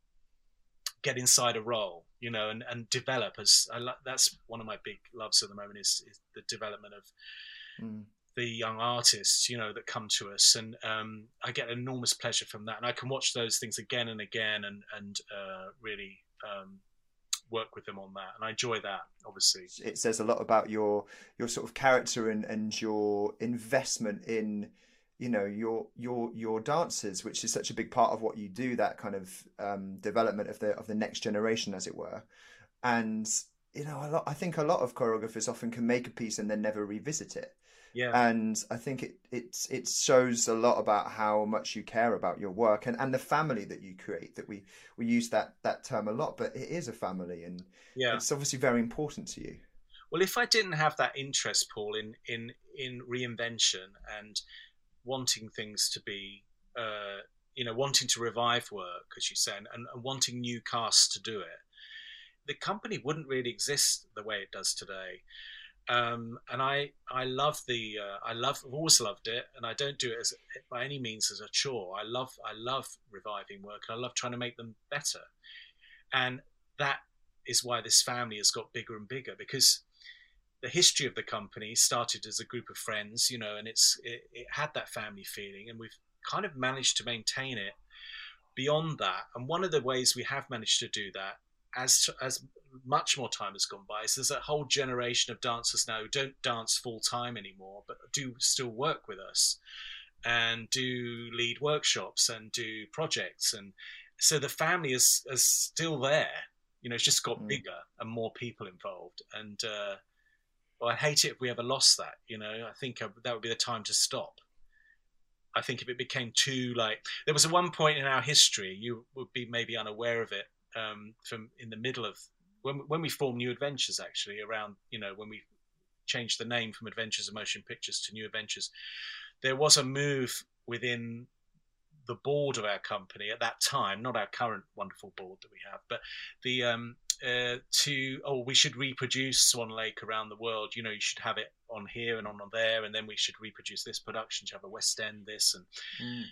get inside a role. You know, and, and develop as I lo- that's one of my big loves at the moment is, is the development of mm the young artists, you know, that come to us, and um, I get enormous pleasure from that, and I can watch those things again and again, and and uh, really um, work with them on that, and I enjoy that. Obviously, it says a lot about your your sort of character and and your investment in you know your your your dancers, which is such a big part of what you do. That kind of um, development of the of the next generation, as it were, and you know, lot, I think a lot of choreographers often can make a piece and then never revisit it. Yeah. And I think it it it shows a lot about how much you care about your work and, and the family that you create. That we we use that that term a lot, but it is a family, and yeah. it's obviously very important to you. Well, if I didn't have that interest, Paul, in in in reinvention and wanting things to be, uh, you know, wanting to revive work, as you said and, and wanting new casts to do it, the company wouldn't really exist the way it does today. Um, and I I love the uh, I love I've always loved it, and I don't do it as by any means as a chore. I love I love reviving work, and I love trying to make them better, and that is why this family has got bigger and bigger because the history of the company started as a group of friends, you know, and it's it, it had that family feeling, and we've kind of managed to maintain it beyond that. And one of the ways we have managed to do that as as much more time has gone by. So there's a whole generation of dancers now who don't dance full time anymore, but do still work with us and do lead workshops and do projects. And so the family is, is still there. You know, it's just got mm. bigger and more people involved. And uh, well, I hate it if we ever lost that. You know, I think that would be the time to stop. I think if it became too like there was a one point in our history, you would be maybe unaware of it um, from in the middle of when when we formed New Adventures, actually around you know when we changed the name from Adventures of Motion Pictures to New Adventures, there was a move within the board of our company at that time, not our current wonderful board that we have, but the um, uh, to oh we should reproduce Swan Lake around the world. You know, you should have it on here and on, there, and then we should reproduce this production to have a West End this and. Mm.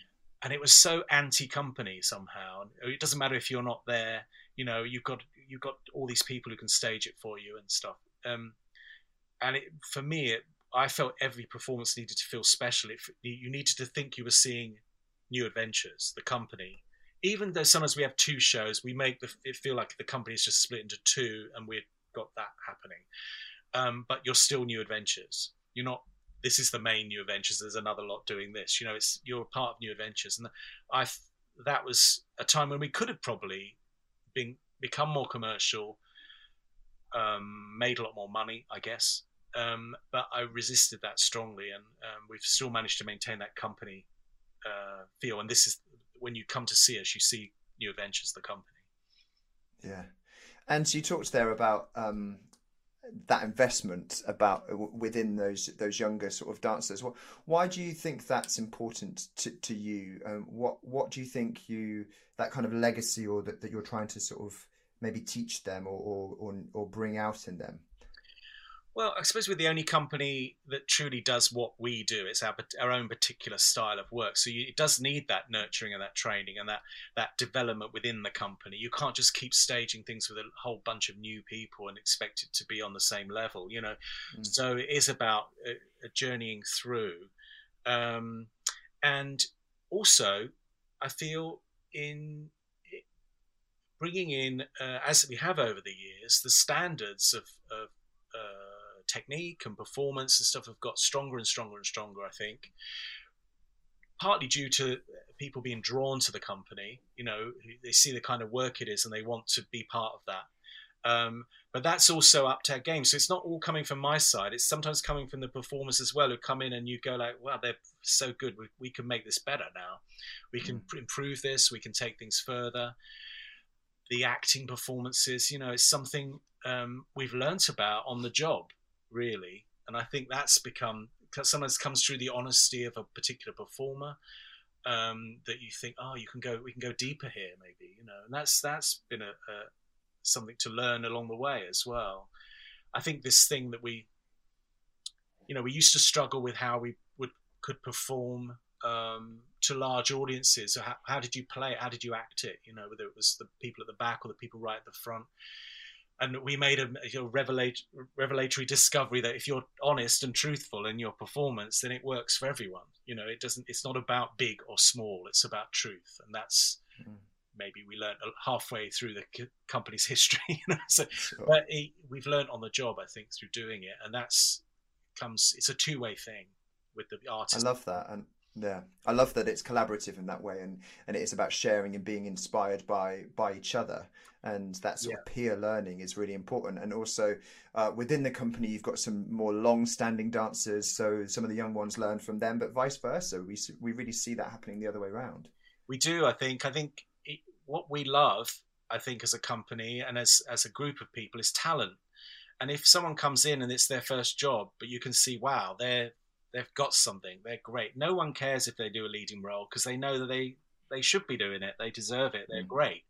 And it was so anti-company somehow. It doesn't matter if you're not there. You know, you've got you've got all these people who can stage it for you and stuff. Um, and it, for me, it, I felt every performance needed to feel special. It, you needed to think you were seeing New Adventures, the company. Even though sometimes we have two shows, we make the, it feel like the company is just split into two, and we've got that happening. Um, but you're still New Adventures. You're not. This is the main New Adventures. There's another lot doing this. You know, it's you're part of New Adventures, and I that was a time when we could have probably been become more commercial, um, made a lot more money, I guess. Um, but I resisted that strongly, and um, we've still managed to maintain that company uh, feel. And this is when you come to see us, you see New Adventures, the company. Yeah, and so you talked there about um, that investment about uh, within those those younger sort of dancers. Why do you think that's important to, to you? Um, what what do you think you that kind of legacy or that, that you're trying to sort of maybe teach them or, or, or, or bring out in them? Well, I suppose we're the only company that truly does what we do. It's our, our own particular style of work. So you, it does need that nurturing and that training and that, that development within the company. You can't just keep staging things with a whole bunch of new people and expect it to be on the same level, you know. Mm. So it is about a, a journeying through. Um, and also, I feel in bringing in, uh, as we have over the years, the standards of, of uh, technique and performance and stuff have got stronger and stronger and stronger. I think, partly due to people being drawn to the company. You know, they see the kind of work it is and they want to be part of that. Um, but that's also up to our game. So it's not all coming from my side. It's sometimes coming from the performers as well who come in and you go like, wow, they're so good. We, we can make this better now. We can mm. improve this. We can take things further the acting performances. You know, it's something um, we've learnt about on the job, really. And I think that's become sometimes comes through the honesty of a particular performer um, that you think, oh, you can go, we can go deeper here, maybe. You know, and that's that's been a, a something to learn along the way as well. I think this thing that we, you know, we used to struggle with how we would could perform um, to large audiences. So how, how, did you play it? How did you act it? You know, whether it was the people at the back or the people right at the front. And we made a, a revelatory, revelatory discovery that if you're honest and truthful in your performance, then it works for everyone. You know, it doesn't. It's not about big or small. It's about truth, and that's mm. maybe we learned halfway through the company's history. You know? So, Sure. but it, we've learned on the job, I think, through doing it, and that's comes. It's a two way thing with the artist. I love that, and yeah, I love that it's collaborative in that way, and and it is about sharing and being inspired by by each other, and that sort of peer learning is really important. And also uh, within the company, you've got some more long-standing dancers, so some of the young ones learn from them, but vice versa. We we really see that happening the other way around. we do i think i think it, what we love i think as a company and as as a group of people is talent and if someone comes in and it's their first job but you can see wow they're they've got something. They're great. No one cares if they do a leading role because they know that they they should be doing it. They deserve it. They're Mm. great.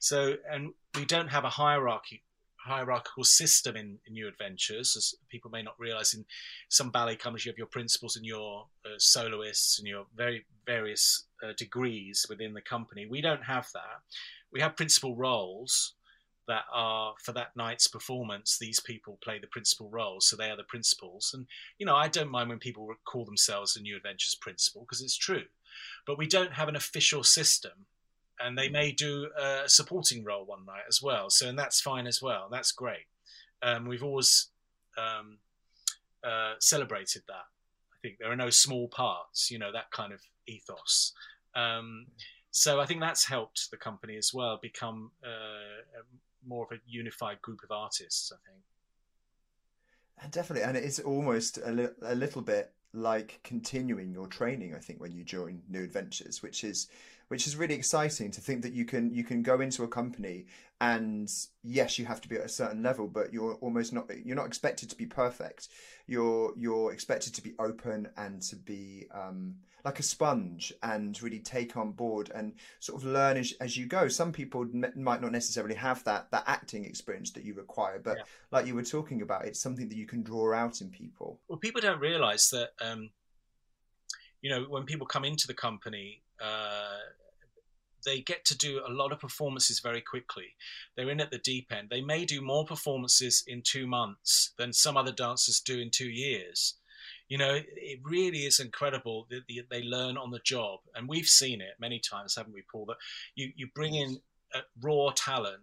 So and we don't have a hierarchy hierarchical system in, in new adventures as people may not realize. In some ballet companies you have your principals and your uh, soloists and your very various uh, degrees within the company. We don't have that. We have principal roles that are for that night's performance these people play the principal roles so they are the principals. And you know i don't mind when people call themselves a new adventures principal because it's true. But we don't have an official system and they may do a supporting role one night as well so and that's fine as well. That's great. Um, we've always um, uh, celebrated that i think. There are no small parts you know that kind of ethos. Um, so i think that's helped the company as well become uh, more of a unified group of artists i think And Definitely, and it's almost a, li- a little bit like continuing your training. I think when you join New Adventures, which is which is really exciting to think that you can you can go into a company and yes, you have to be at a certain level, but you're almost not you're not expected to be perfect. You're you're expected to be open and to be um, like a sponge and really take on board and sort of learn as, as you go. Some people m- might not necessarily have that that acting experience that you require, but Yeah. like you were talking about, it's something that you can draw out in people. well people don't realize that um, you know when people come into the company uh, they get to do a lot of performances very quickly. They're in at the deep end. They may do more performances in two months than some other dancers do in two years. You know it, really is incredible that they learn on the job and we've seen it many times haven't we paul that you, you bring in uh, raw talent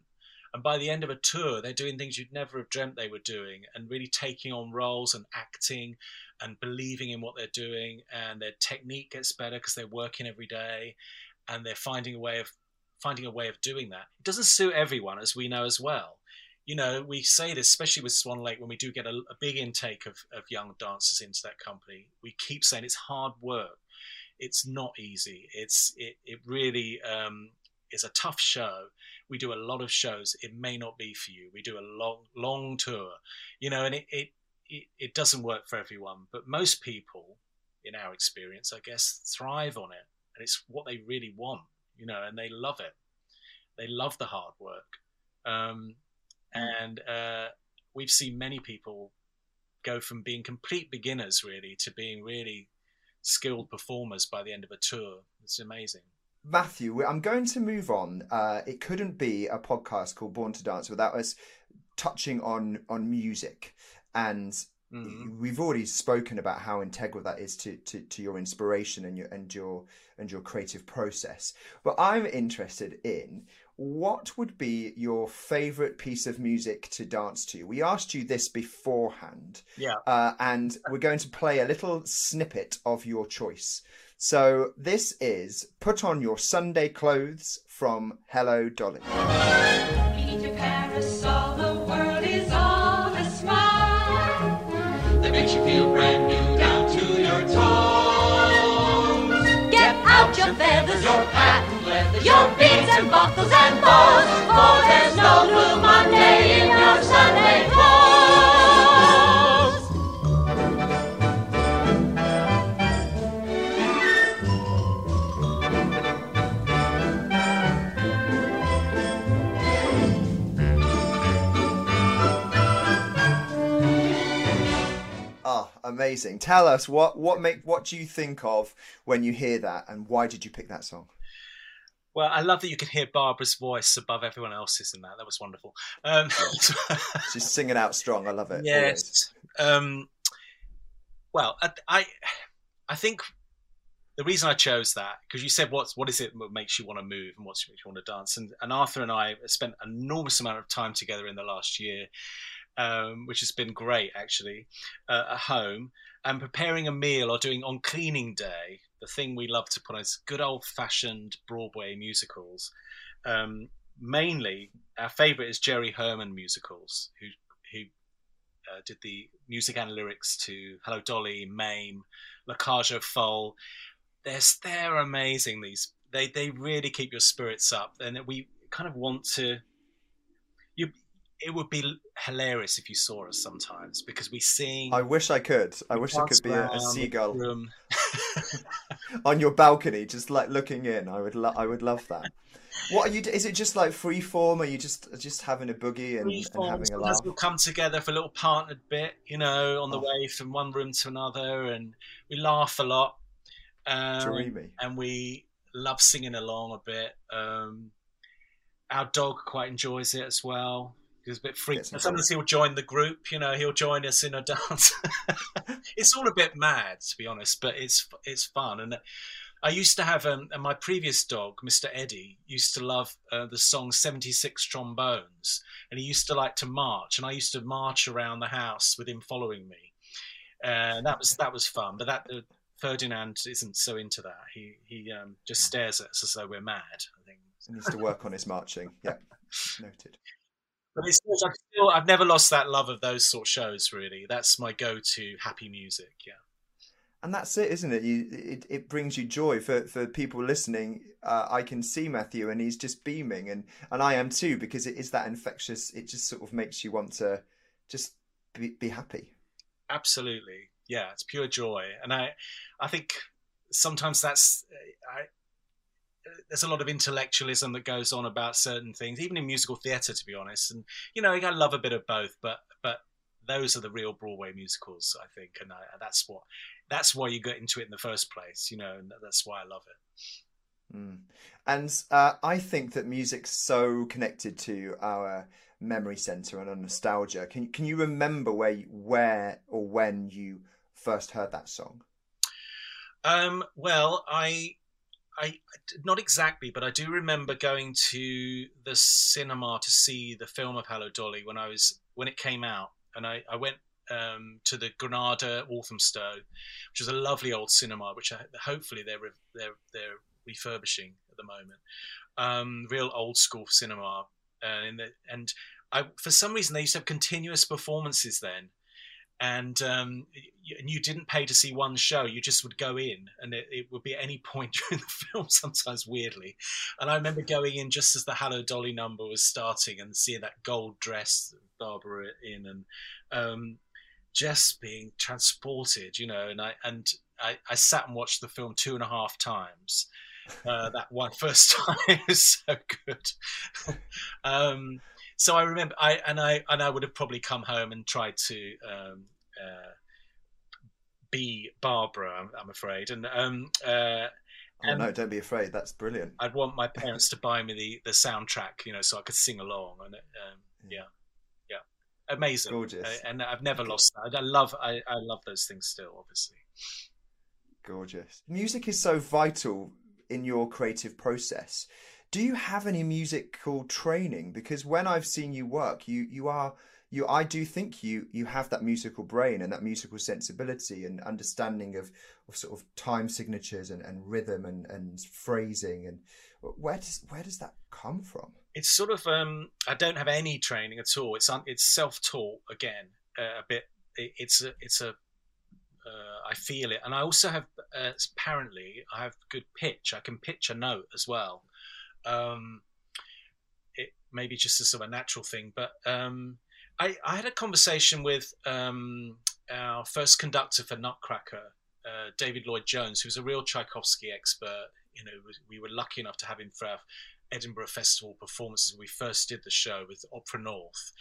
and by the end of a tour they're doing things you'd never have dreamt they were doing and really taking on roles and acting and believing in what they're doing and their technique gets better because they're working every day and they're finding a way of finding a way of doing that. It doesn't suit everyone as we know as well. You know we say this especially with swan lake when we do get a, a big intake of, of young dancers into that company we keep saying it's hard work. It's not easy. It's it, it really um, is a tough show. We do a lot of shows. It may not be for you. We do a long long tour you know and it, it it, it doesn't work for everyone but most people in our experience i guess thrive on it and it's what they really want you know and they love it. They love the hard work. Um, and uh, we've seen many people go from being complete beginners really to being really skilled performers by the end of a tour. It's amazing. Matthew, I'm going to move on. Uh, it couldn't be a podcast called Born to Dance without us touching on on music, and Mhm. we've already spoken about how integral that is to, to, to your inspiration and your and your and your creative process. But I'm interested in what would be your favorite piece of music to dance to. We asked you this beforehand, yeah uh, and we're going to play a little snippet of your choice. So this is "Put on Your Sunday Clothes" from Hello Dolly. Feel brand new down to your toes. Get out your feathers, your patent leather, your beads and buckles and bows, for there's no blue Monday in your Sunday amazing! Tell us what what make what do you think of when you hear that, and why did you pick that song? Well, I love that you can hear Barbara's voice above everyone else's in that. That was wonderful. Um, She's singing out strong. I love it. yes. Um, well, I, I, I think the reason I chose that because you said what's what is it that makes you want to move and what makes you want to dance, and, and Arthur and I spent an enormous amount of time together in the last year, um, which has been great actually uh, at home and preparing a meal or doing on cleaning day. The thing we love to put on is good old fashioned Broadway musicals. Um, mainly, our favourite is Jerry Herman musicals, who who uh, did the music and lyrics to Hello Dolly, Mame, La Cage aux Folles. They're they're amazing. These they they really keep your spirits up, and we kind of want to. You, it would be hilarious if you saw us sometimes because we sing. I wish I could. I wish I could be a, a seagull on your balcony, just like looking in. I would, lo- I would love that. What are you? Is it just like free form? Are you just just having a boogie and, and having a laugh? We'll come together for a little partnered bit, you know, on the Oh. way from one room to another, and we laugh a lot. Um, Dreamy. and we love singing along a bit. Um, our dog quite enjoys it as well. He's a bit freaked. Sometimes he'll join the group. You know, he'll join us in a dance. it's all a bit mad, to be honest, but it's it's fun. And I used to have um, and my previous dog, Mr. Eddie, used to love uh, the song "76 Trombones," and he used to like to march, and I used to march around the house with him following me, and that was that was fun. But that uh, Ferdinand isn't so into that. He he um, just stares at us as though we're mad. I think. He needs to work on his marching. Yeah, noted. But it's I've still I've never lost that love of those sort of shows. Really, that's my go-to happy music. Yeah. And that's it, isn't it? You, it, it brings you joy for, for people listening. Uh, I can see Matthew, and he's just beaming, and, and I am too, because it is that infectious. It just sort of makes you want to just be, be happy. absolutely yeah it's pure joy and i i think sometimes that's i there's a lot of intellectualism that goes on about certain things even in musical theatre to be honest and you know I love a bit of both but but those are the real broadway musicals i think and I, that's what that's why you get into it in the first place you know and that's why i love it Mm. And uh, I think that music's so connected to our memory center and our nostalgia. Can can you remember where you, where or when you first heard that song? Um, well, I, I, not exactly, but I do remember going to the cinema to see the film of Hello Dolly when I was when it came out, and I, I went um, to the Granada Walthamstow, which is a lovely old cinema, which I, hopefully they're they're they're refurbishing at the moment. Um, real old school cinema, uh, and I for some reason they used to have continuous performances then and um, and you didn't pay to see one show. You just would go in, and it, it would be at any point during the film. Sometimes weirdly, and I remember going in just as the Hello Dolly number was starting and seeing that gold dress Barbara in, and um, just being transported, you know. And I and I, I sat and watched the film two and a half times. Uh, that one first time was so good. um, so I remember I and I and I would have probably come home and tried to um, uh, be Barbara. I'm, I'm afraid, and um, uh, Oh And- no, don't be afraid. That's brilliant. I'd want my parents to buy me the, the soundtrack, you know, so I could sing along. And um, yeah, yeah, amazing. Gorgeous. Uh, and I've never lost that. I love I, I love those things still, obviously. Gorgeous. Music is so vital in your creative process. Do you have any musical training? Because when I've seen you work, you you are you I do think you you have that musical brain and that musical sensibility and understanding of, of sort of time signatures and, and rhythm and, and phrasing and where does where does that come from? It's sort of um, I don't have any training at all. It's un, it's self taught again uh, a bit. It, it's a it's a uh, I feel it, and I also have uh, apparently I have good pitch. I can pitch a note as well. Um, it maybe just a sort of a natural thing, but um, I, I had a conversation with um, our first conductor for Nutcracker, uh, David Lloyd Jones, who's a real Tchaikovsky expert. You know, we were lucky enough to have him for our Edinburgh Festival performances. when We first did the show with Opera North,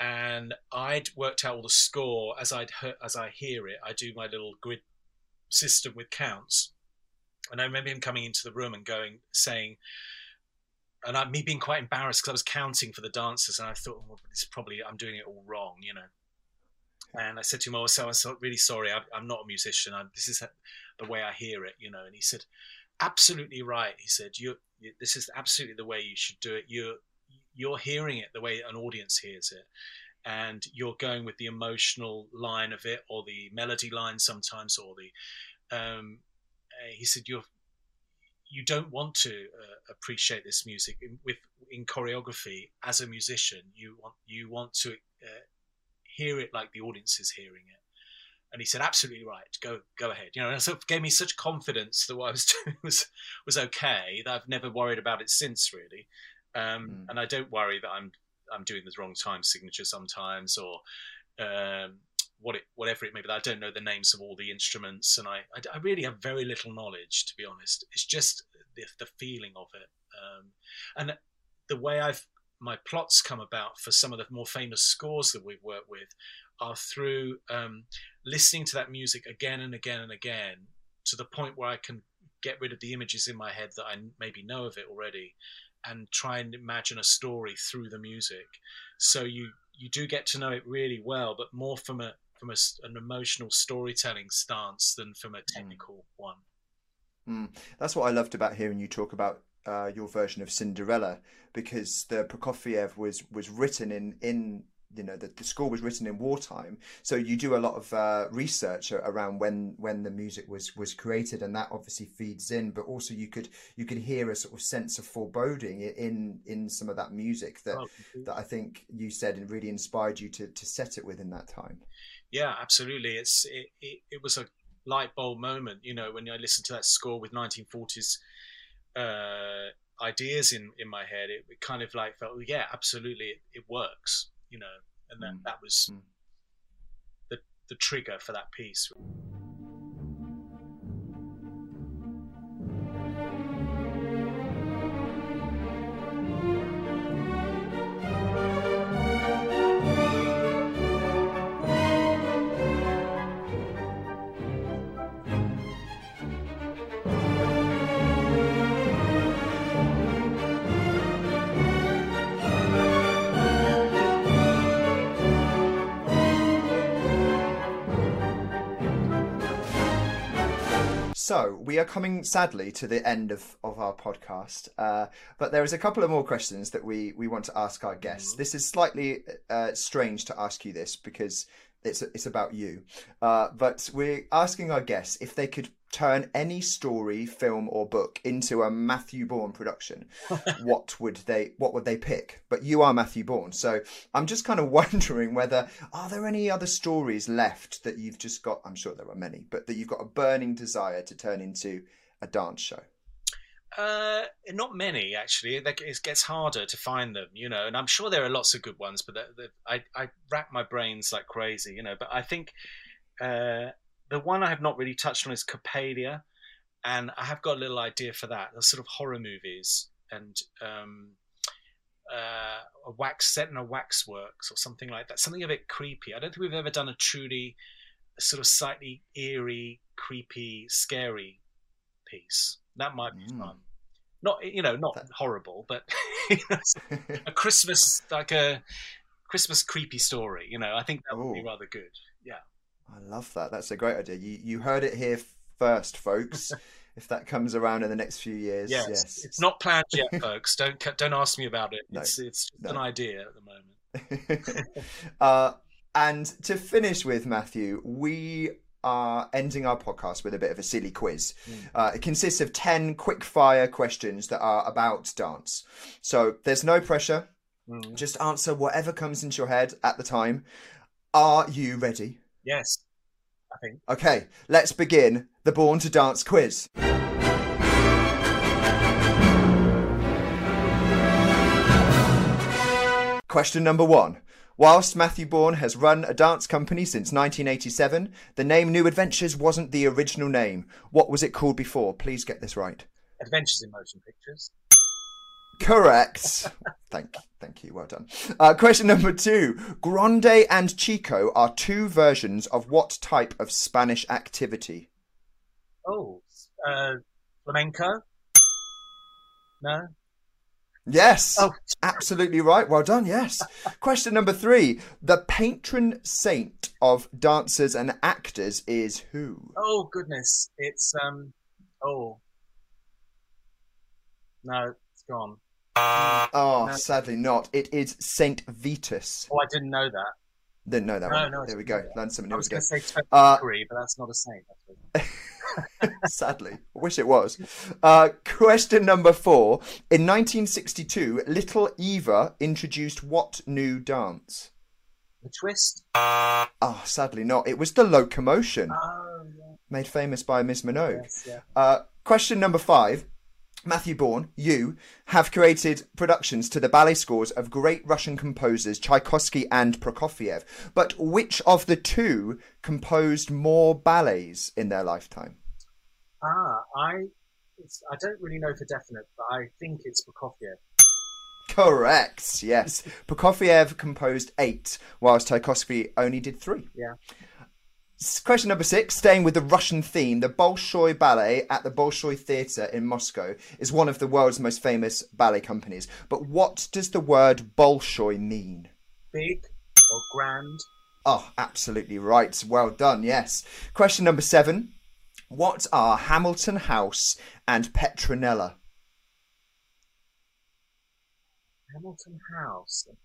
and I'd worked out all the score as I'd heard, as I hear it. I do my little grid system with counts, and I remember him coming into the room and going, saying, and I, me being quite embarrassed because I was counting for the dancers, and I thought, well, it's probably I'm doing it all wrong, you know. And I said to him, "Oh, so I'm so really sorry. I'm, I'm not a musician. I'm, this is the way I hear it, you know." And he said, "Absolutely right." He said, "You, you this is absolutely the way you should do it. You're you're hearing it the way an audience hears it." And you're going with the emotional line of it, or the melody line sometimes, or the. Um, uh, he said, "You're you don't want to uh, appreciate this music in, with in choreography as a musician. You want you want to uh, hear it like the audience is hearing it. And he said, "Absolutely right. Go go ahead." You know, and so it gave me such confidence that what I was doing was was okay. That I've never worried about it since, really. Um, mm. And I don't worry that I'm I'm doing the wrong time signature sometimes, or um, what it, whatever it may be. I don't know the names of all the instruments, and I, I, I really have very little knowledge, to be honest. It's just the, the feeling of it, um, and the way I've my plots come about for some of the more famous scores that we've worked with are through um, listening to that music again and again and again to the point where I can get rid of the images in my head that I maybe know of it already and try and imagine a story through the music. So you you do get to know it really well, but more from a from a, an emotional storytelling stance than from a hmm. technical mm. one. Mm. That's what I loved about hearing you talk about uh, your version of Cinderella, because the Prokofiev was was written in in you know the, the score was written in wartime so you do a lot of uh, research around when when the music was was created and that obviously feeds in but also you could you could hear a sort of sense of foreboding in in some of that music that oh, that i think you said and really inspired you to to set it within that time yeah, absolutely. It's it, it, it, was a light bulb moment, you know, when I listened to that score with 1940s uh, ideas in in my head. It, it, kind of like felt, yeah, absolutely, it, it works, you know, and that mm. that was mm. the the trigger for that piece. So we are coming sadly to the end of, of our podcast, uh, but there is a couple of more questions that we, we want to ask our guests. Mm-hmm. This is slightly uh, strange to ask you this because it's it's about you, uh, but we're asking our guests if they could turn any story, film, or book into a Matthew Bourne production, what would they what would they pick? But you are Matthew Bourne, so I'm just kind of wondering whether are there any other stories left that you've just got? I'm sure there are many, but that you've got a burning desire to turn into a dance show. Uh, not many actually. It gets harder to find them, you know. And I'm sure there are lots of good ones, but I I rack my brains like crazy, you know. But I think uh, the one I have not really touched on is Coppelia, and I have got a little idea for that. The sort of horror movies and um, uh, a wax set in a waxworks or something like that. Something a bit creepy. I don't think we've ever done a truly sort of slightly eerie, creepy, scary piece. That might be mm. fun. Not you know, not that... horrible, but a Christmas like a Christmas creepy story. You know, I think that would Ooh. be rather good. Yeah. I love that. That's a great idea. You you heard it here first, folks. if that comes around in the next few years, yes, yes. it's not planned yet, folks. Don't don't ask me about it. No, it's it's no. an idea at the moment. uh, and to finish with Matthew, we are ending our podcast with a bit of a silly quiz. Mm. Uh, it consists of 10 quick fire questions that are about dance. So there's no pressure. Mm. Just answer whatever comes into your head at the time. Are you ready? Yes, I think. Okay, let's begin the Born to Dance quiz. Question number one. Whilst Matthew Bourne has run a dance company since 1987, the name New Adventures wasn't the original name. What was it called before? Please get this right. Adventures in Motion Pictures. Correct. thank, thank you. Well done. Uh, question number two: Grande and Chico are two versions of what type of Spanish activity? Oh, uh, flamenco. No. Yes, Oh. absolutely right. Well done. Yes. Question number three: The patron saint of dancers and actors is who? Oh goodness, it's um. Oh. No, it's gone. Oh, No. sadly not. It is Saint Vitus. Oh, I didn't know that. Didn't know that No, one. no, there we go. Learned something I new was again. going to say Tony Uh, but that's not a saint. Sadly, I wish it was. Uh, question number four. In 1962, Little Eva introduced what new dance? The twist. Ah, sadly not. It was the locomotion, Oh, yeah. made famous by Miss Minogue. Yes, yeah. Uh, question number five. Matthew Bourne, you have created productions to the ballet scores of great Russian composers Tchaikovsky and Prokofiev. But which of the two composed more ballets in their lifetime? Ah, I. It's, I don't really know for definite, but I think it's Prokofiev. Correct, yes. Prokofiev composed eight, whilst Tchaikovsky only did three. Yeah. Question number six, staying with the Russian theme, the Bolshoi Ballet at the Bolshoi Theatre in Moscow is one of the world's most famous ballet companies. But what does the word Bolshoi mean? Big or grand? Oh, absolutely right. Well done, yes. Question number seven, what are Hamilton House and Petronella? Hamilton House and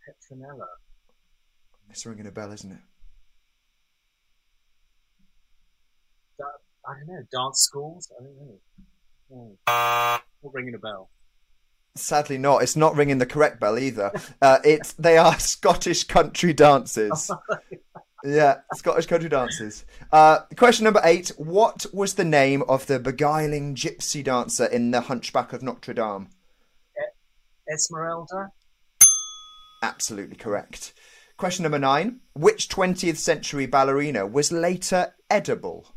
Petronella. It's ringing a bell, isn't it? I don't know. Dance schools? I don't know. No. Not ringing a bell. Sadly not. It's not ringing the correct bell either. Uh, it's they are Scottish country dances. Yeah, Scottish country dances. Uh, question number eight. What was the name of the beguiling gypsy dancer in The Hunchback of Notre Dame? Esmeralda? Absolutely correct. Question number nine. Which 20th century ballerina was later edible?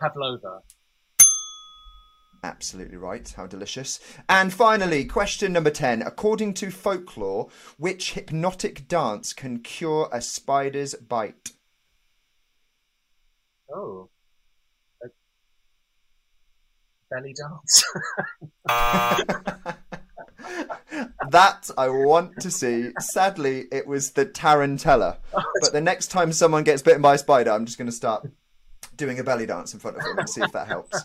Pavlova. Absolutely right. How delicious. And finally, question number 10. According to folklore, which hypnotic dance can cure a spider's bite? Oh. A belly dance? that I want to see. Sadly, it was the tarantella. Oh, but the next time someone gets bitten by a spider, I'm just going to start doing a belly dance in front of them and see if that helps.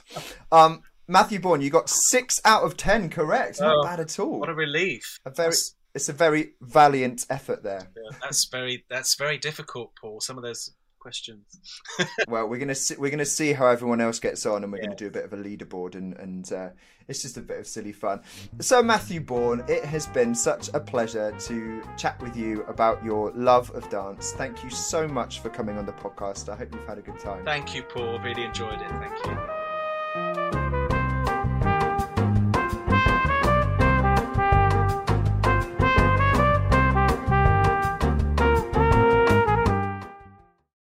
Um, Matthew Bourne, you got six out of ten correct. Not Oh, bad at all. what a relief. A very, That's, it's a very valiant effort there. yeah, that's very that's very difficult, Paul. Some of those questions. Well, we're gonna see, we're gonna see how everyone else gets on, and we're gonna do a bit of a leaderboard, and and uh, it's just a bit of silly fun. So, Matthew Bourne, it has been such a pleasure to chat with you about your love of dance. Thank you so much for coming on the podcast. I hope you've had a good time. Thank you, Paul. Really enjoyed it. Thank you.